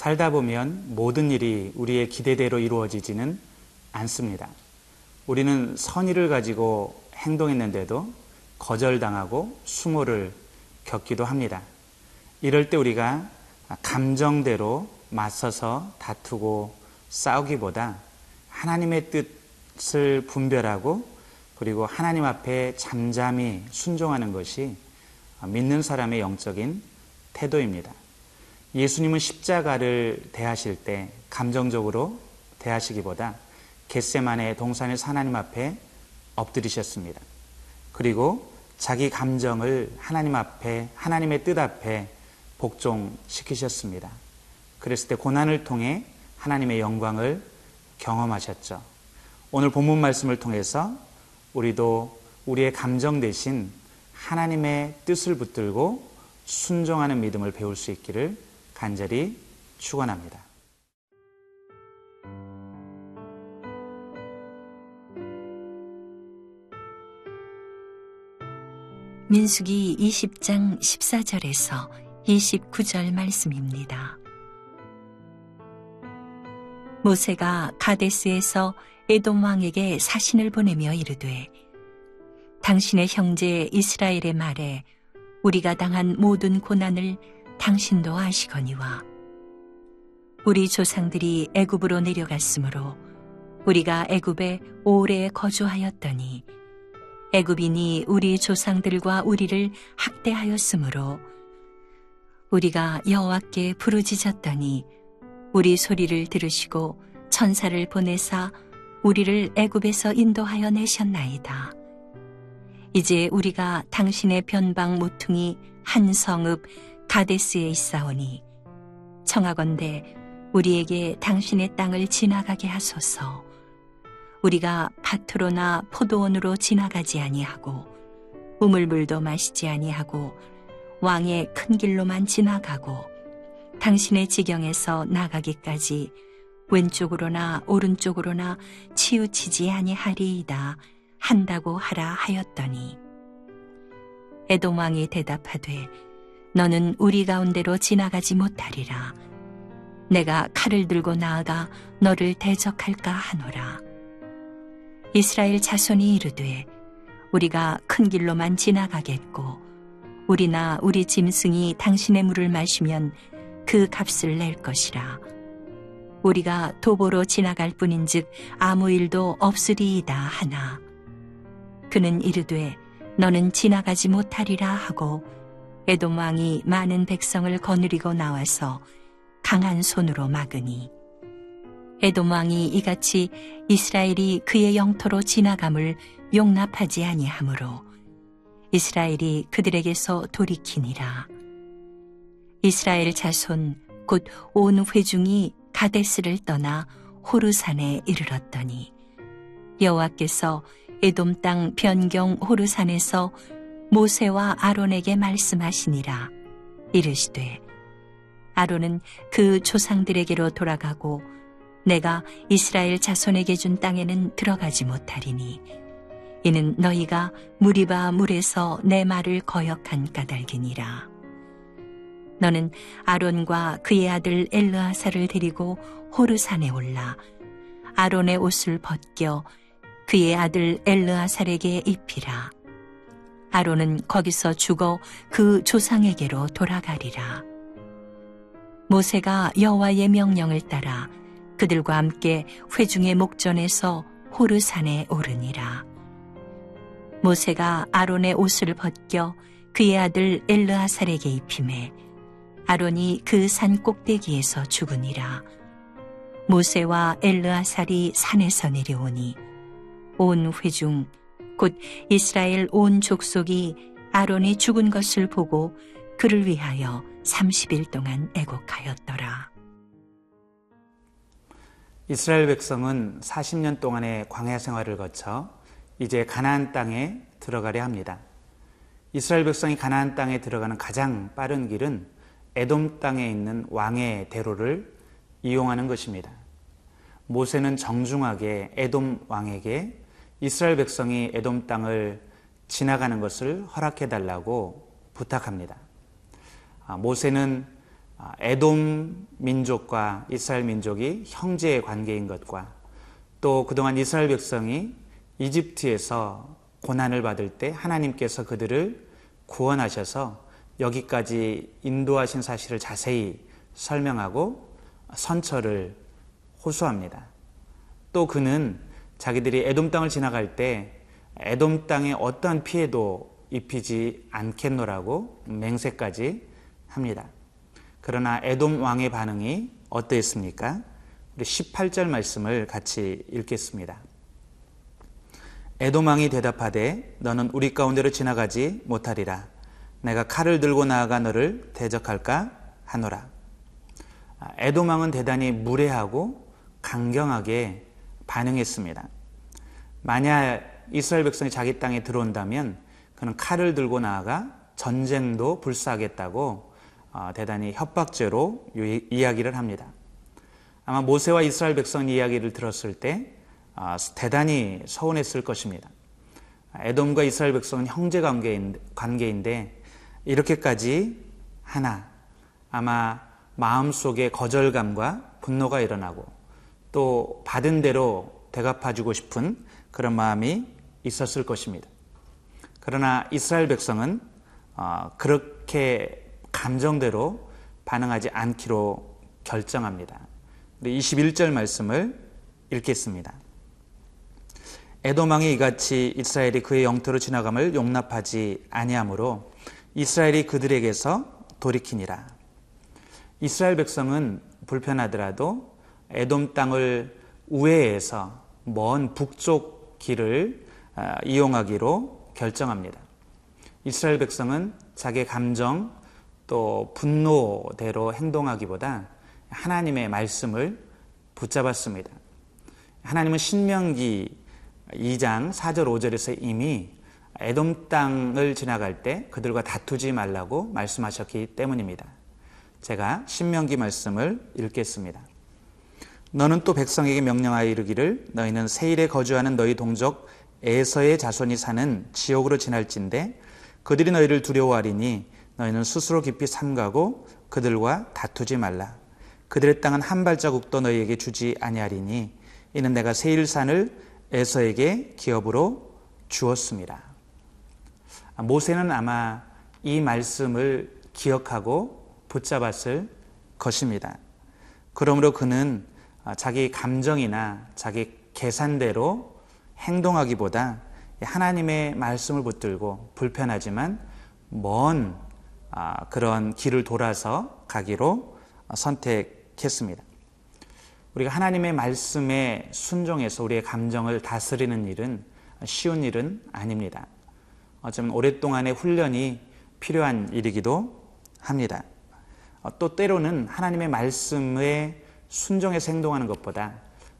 살다 보면 모든 일이 우리의 기대대로 이루어지지는 않습니다. 우리는 선의를 가지고 행동했는데도 거절당하고 수모를 겪기도 합니다. 이럴 때 우리가 감정대로 맞서서 다투고 싸우기보다 하나님의 뜻을 분별하고 그리고 하나님 앞에 잠잠히 순종하는 것이 믿는 사람의 영적인 태도입니다. 예수님은 십자가를 대하실 때 감정적으로 대하시기보다 겟세만의 동산의 하나님 앞에 엎드리셨습니다. 그리고 자기 감정을 하나님 앞에 하나님의 뜻 앞에 복종시키셨습니다. 그랬을 때 고난을 통해 하나님의 영광을 경험하셨죠. 오늘 본문 말씀을 통해서 우리도 우리의 감정 대신 하나님의 뜻을 붙들고 순종하는 믿음을 배울 수 있기를 간절히 축원합니다. 민수기 20장 14절에서 29절 말씀입니다. 모세가 가데스에서 에돔 왕에게 사신을 보내며 이르되 당신의 형제 이스라엘의 말에 우리가 당한 모든 고난을 당신도 아시거니와 우리 조상들이 애굽으로 내려갔으므로 우리가 애굽에 오래 거주하였더니 애굽인이 우리 조상들과 우리를 학대하였으므로 우리가 여호와께 부르짖었더니 우리 소리를 들으시고 천사를 보내사 우리를 애굽에서 인도하여 내셨나이다. 이제 우리가 당신의 변방 모퉁이 한 성읍 가데스에 있사오니 청하건대 우리에게 당신의 땅을 지나가게 하소서. 우리가 밭으로나 포도원으로 지나가지 아니하고 우물물도 마시지 아니하고 왕의 큰 길로만 지나가고 당신의 지경에서 나가기까지 왼쪽으로나 오른쪽으로나 치우치지 아니하리이다 한다고 하라 하였더니 에돔 왕이 대답하되 너는 우리 가운데로 지나가지 못하리라. 내가 칼을 들고 나아가 너를 대적할까 하노라. 이스라엘 자손이 이르되 우리가 큰 길로만 지나가겠고 우리나 우리 짐승이 당신의 물을 마시면 그 값을 낼 것이라. 우리가 도보로 지나갈 뿐인즉 아무 일도 없으리이다 하나. 그는 이르되 너는 지나가지 못하리라 하고 에돔 왕이 많은 백성을 거느리고 나와서 강한 손으로 막으니 에돔 왕이 이같이 이스라엘이 그의 영토로 지나감을 용납하지 아니하므로 이스라엘이 그들에게서 돌이키니라. 이스라엘 자손 곧 온 회중이 가데스를 떠나 호르산에 이르렀더니 여호와께서 에돔 땅 변경 호르산에서 모세와 아론에게 말씀하시니라 이르시되 아론은 그 조상들에게로 돌아가고 내가 이스라엘 자손에게 준 땅에는 들어가지 못하리니 이는 너희가 무리바 물에서 내 말을 거역한 까닭이니라 너는 아론과 그의 아들 엘르아사를 데리고 호르산에 올라 아론의 옷을 벗겨 그의 아들 엘르아살에게 입히라. 아론은 거기서 죽어 그 조상에게로 돌아가리라. 모세가 여호와의 명령을 따라 그들과 함께 회중의 목전에서 호르산에 오르니라. 모세가 아론의 옷을 벗겨 그의 아들 엘르아살에게 입힘에 아론이 그 산 꼭대기에서 죽으니라. 모세와 엘르아살이 산에서 내려오니 온 회중 곧 이스라엘 온 족속이 아론이 죽은 것을 보고 그를 위하여 30일 동안 애곡하였더라. 이스라엘 백성은 40년 동안의 광야 생활을 거쳐 이제 가나안 땅에 들어가려 합니다. 이스라엘 백성이 가나안 땅에 들어가는 가장 빠른 길은 에돔 땅에 있는 왕의 대로를 이용하는 것입니다. 모세는 정중하게 에돔 왕에게 이스라엘 백성이 에돔 땅을 지나가는 것을 허락해 달라고 부탁합니다. 아, 모세는 아, 에돔 민족과 이스라엘 민족이 형제의 관계인 것과 또 그동안 이스라엘 백성이 이집트에서 고난을 받을 때 하나님께서 그들을 구원하셔서 여기까지 인도하신 사실을 자세히 설명하고 선처를 호소합니다. 또 그는 자기들이 에돔 땅을 지나갈 때 에돔 땅에 어떠한 피해도 입히지 않겠노라고 맹세까지 합니다. 그러나 에돔 왕의 반응이 어떠했습니까? 우리 18절 말씀을 같이 읽겠습니다. 에돔 왕이 대답하되 너는 우리 가운데로 지나가지 못하리라. 내가 칼을 들고 나아가 너를 대적할까 하노라. 아, 에돔 왕은 대단히 무례하고 강경하게 반응했습니다. 만약 이스라엘 백성이 자기 땅에 들어온다면 그는 칼을 들고 나아가 전쟁도 불사하겠다고 어, 대단히 협박죄로 이야기를 합니다. 아마 모세와 이스라엘 백성 이야기를 들었을 때 어, 대단히 서운했을 것입니다. 에돔과 이스라엘 백성은 형제 관계인데 이렇게까지 하나 아마 마음속에 거절감과 분노가 일어나고 또 받은 대로 대갚아주고 싶은 그런 마음이 있었을 것입니다. 그러나 이스라엘 백성은 어, 그렇게 감정대로 반응하지 않기로 결정합니다. 21절 말씀을 읽겠습니다. 에도망이 이같이 이스라엘이 그의 영토로 지나감을 용납하지 아니하므로 이스라엘이 그들에게서 돌이키니라. 이스라엘 백성은 불편하더라도 에돔 땅을 우회해서 먼 북쪽 길을 아, 이용하기로 결정합니다. 이스라엘 백성은 자기 감정 또 분노대로 행동하기보다 하나님의 말씀을 붙잡았습니다. 하나님은 신명기 2장 4절 5절에서 이미 에돔 땅을 지나갈 때 그들과 다투지 말라고 말씀하셨기 때문입니다. 제가 신명기 말씀을 읽겠습니다. 너는 또 백성에게 명령하여 이르기를 너희는 세일에 거주하는 너희 동족 에서의 자손이 사는 지옥으로 지날진데 그들이 너희를 두려워하리니 너희는 스스로 깊이 삼가고 그들과 다투지 말라. 그들의 땅은 한 발자국도 너희에게 주지 아니하리니 이는 내가 세일산을 에서에게 기업으로 주었습니다. 모세는 아마 이 말씀을 기억하고 붙잡았을 것입니다. 그러므로 그는 자기 감정이나 자기 계산대로 행동하기보다 하나님의 말씀을 붙들고 불편하지만 먼 아, 그런 길을 돌아서 가기로 선택했습니다. 우리가 하나님의 말씀에 순종해서 우리의 감정을 다스리는 일은 쉬운 일은 아닙니다. 어쩌면 오랫동안의 훈련이 필요한 일이기도 합니다. 어, 또 때로는 하나님의 말씀에 순종해서 행동하는 것보다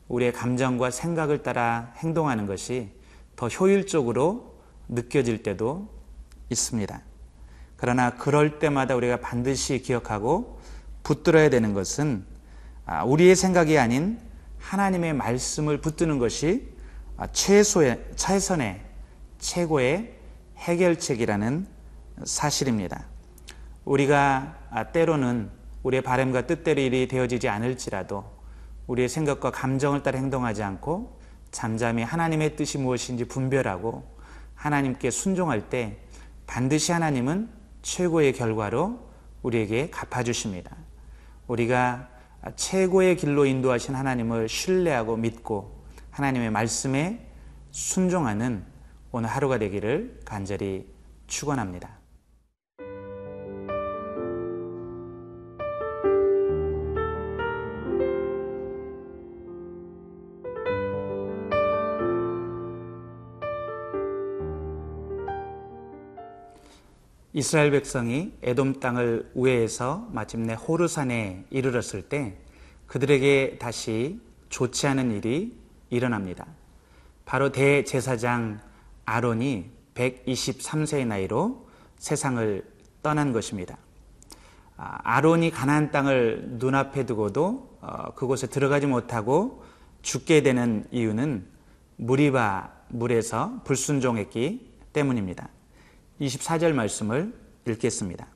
우리의 감정과 생각을 따라 행동하는 것이 더 효율적으로 느껴질 때도 있습니다. 그러나 그럴 때마다 우리가 반드시 기억하고 붙들어야 되는 것은 아, 우리의 생각이 아닌 하나님의 말씀을 붙드는 것이 아, 최소의, 최선의, 최고의 해결책이라는 사실입니다. 우리가 아, 때로는 우리의 바램과 뜻대로 일이 되어지지 않을지라도 우리의 생각과 감정을 따라 행동하지 않고 잠잠히 하나님의 뜻이 무엇인지 분별하고 하나님께 순종할 때 반드시 하나님은 최고의 결과로 우리에게 갚아주십니다. 우리가 최고의 길로 인도하신 하나님을 신뢰하고 믿고 하나님의 말씀에 순종하는 오늘 하루가 되기를 간절히 축원합니다. 이스라엘 백성이 에돔 땅을 우회해서 마침내 호르산에 이르렀을 때 그들에게 다시 좋지 않은 일이 일어납니다. 바로 대제사장 아론이 123세의 나이로 세상을 떠난 것입니다. 아, 아론이 가나안 땅을 눈앞에 두고도 어, 그곳에 들어가지 못하고 죽게 되는 이유는 무리바 물에서 불순종했기 때문입니다. 24절 말씀을 읽겠습니다.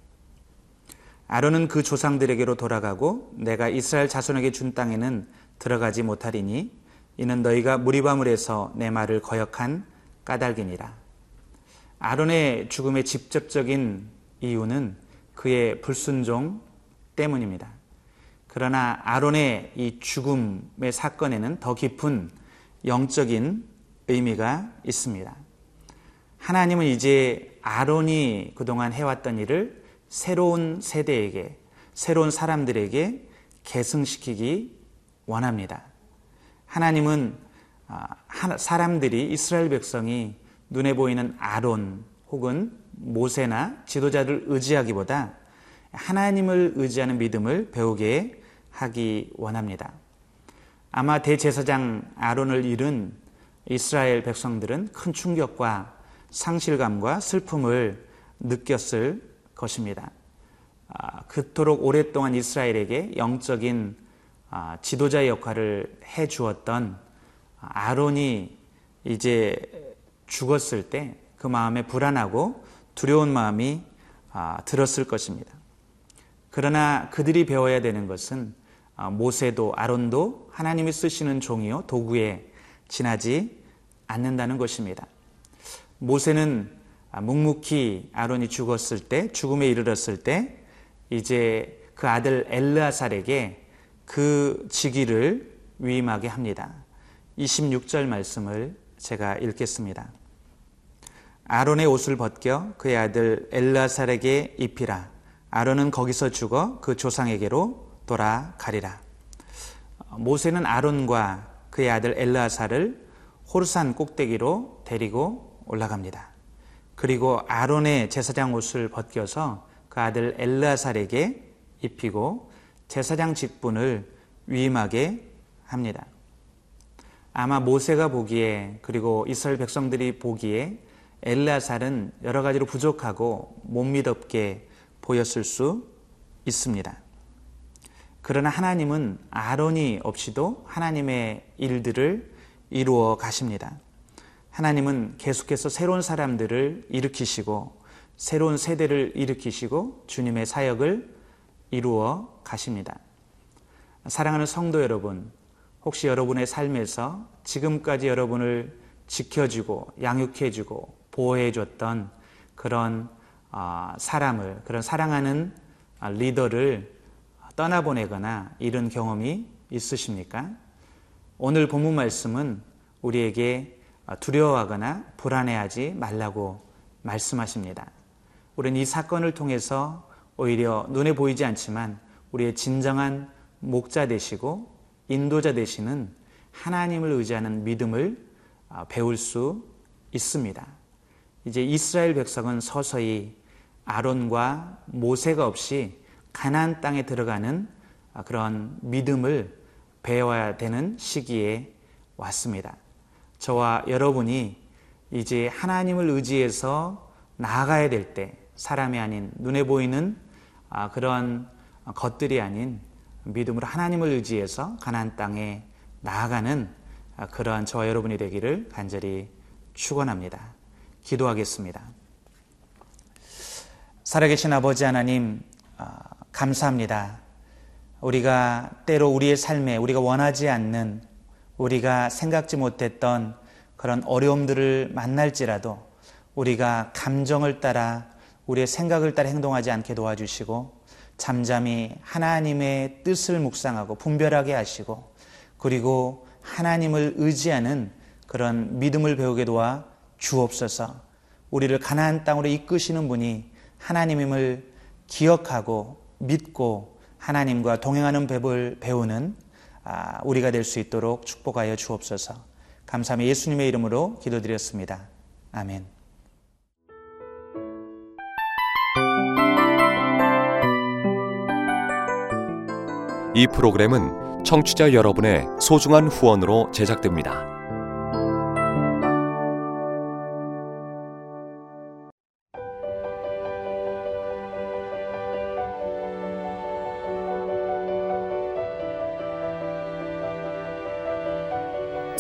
아론은 그 조상들에게로 돌아가고 내가 이스라엘 자손에게 준 땅에는 들어가지 못하리니 이는 너희가 무리바물에서 내 말을 거역한 까닭이니라. 아론의 죽음의 직접적인 이유는 그의 불순종 때문입니다. 그러나 아론의 이 죽음의 사건에는 더 깊은 영적인 의미가 있습니다. 하나님은 이제 아론이 그동안 해왔던 일을 새로운 세대에게, 새로운 사람들에게 계승시키기 원합니다. 하나님은 아, 사람들이 이스라엘 백성이 눈에 보이는 아론 혹은 모세나 지도자를 의지하기보다 하나님을 의지하는 믿음을 배우게 하기 원합니다. 아마 대제사장 아론을 잃은 이스라엘 백성들은 큰 충격과 상실감과 슬픔을 느꼈을 것입니다. 아, 그토록 오랫동안 이스라엘에게 영적인 아, 지도자의 역할을 해 주었던 아론이 이제 죽었을 때 그 마음에 불안하고 두려운 마음이 아, 들었을 것입니다. 그러나 그들이 배워야 되는 것은 모세도 아론도 하나님이 쓰시는 종이요 도구에 지나지 않는다는 것입니다. 모세는 묵묵히 아론이 죽었을 때 죽음에 이르렀을 때 이제 그 아들 엘르아살에게 그 직위를 위임하게 합니다. 26절 말씀을 제가 읽겠습니다. 아론의 옷을 벗겨 그의 아들 엘르아살에게 입히라. 아론은 거기서 죽어 그 조상에게로 돌아가리라. 모세는 아론과 그의 아들 엘르아살을 호르산 꼭대기로 데리고 올라갑니다. 그리고 아론의 제사장 옷을 벗겨서 그 아들 엘르아살에게 입히고 제사장 직분을 위임하게 합니다. 아마 모세가 보기에 그리고 이스라엘 백성들이 보기에 엘라살은 여러 가지로 부족하고 못 믿었게 보였을 수 있습니다. 그러나 하나님은 아론이 없이도 하나님의 일들을 이루어 가십니다. 하나님은 계속해서 새로운 사람들을 일으키시고 새로운 세대를 일으키시고 주님의 사역을 이루어 가십니다. 사랑하는 성도 여러분, 혹시 여러분의 삶에서 지금까지 여러분을 지켜주고 양육해주고 보호해줬던 그런 아, 사람을, 그런 사랑하는 아, 리더를 떠나보내거나 이런 경험이 있으십니까? 오늘 본문 말씀은 우리에게 두려워하거나 불안해하지 말라고 말씀하십니다. 우리는 이 사건을 통해서 오히려 눈에 보이지 않지만 우리의 진정한 목자 되시고 인도자 되시는 하나님을 의지하는 믿음을 아, 배울 수 있습니다. 이제 이스라엘 백성은 서서히 아론과 모세가 없이 가나안 땅에 들어가는 아, 그런 믿음을 배워야 되는 시기에 왔습니다. 저와 여러분이 이제 하나님을 의지해서 나아가야 될 때, 사람이 아닌 눈에 보이는 아, 그런 것들이 아닌 믿음으로 하나님을 의지해서 가나안 땅에 나아가는 그러한 저와 여러분이 되기를 간절히 축원합니다. 기도하겠습니다. 살아계신 아버지 하나님 아, 감사합니다. 우리가 때로 우리의 삶에 우리가 원하지 않는 우리가 생각지 못했던 그런 어려움들을 만날지라도 우리가 감정을 따라 우리의 생각을 따라 행동하지 않게 도와주시고 잠잠히 하나님의 뜻을 묵상하고 분별하게 하시고 그리고 하나님을 의지하는 그런 믿음을 배우게 도와 주옵소서. 우리를 가나안 땅으로 이끄시는 분이 하나님임을 기억하고 믿고 하나님과 동행하는 법을 배우는 아, 우리가 될 수 있도록 축복하여 주옵소서. 감사하며 예수님의 이름으로 기도드렸습니다. 아멘. 이 프로그램은 청취자 여러분의 소중한 후원으로 제작됩니다.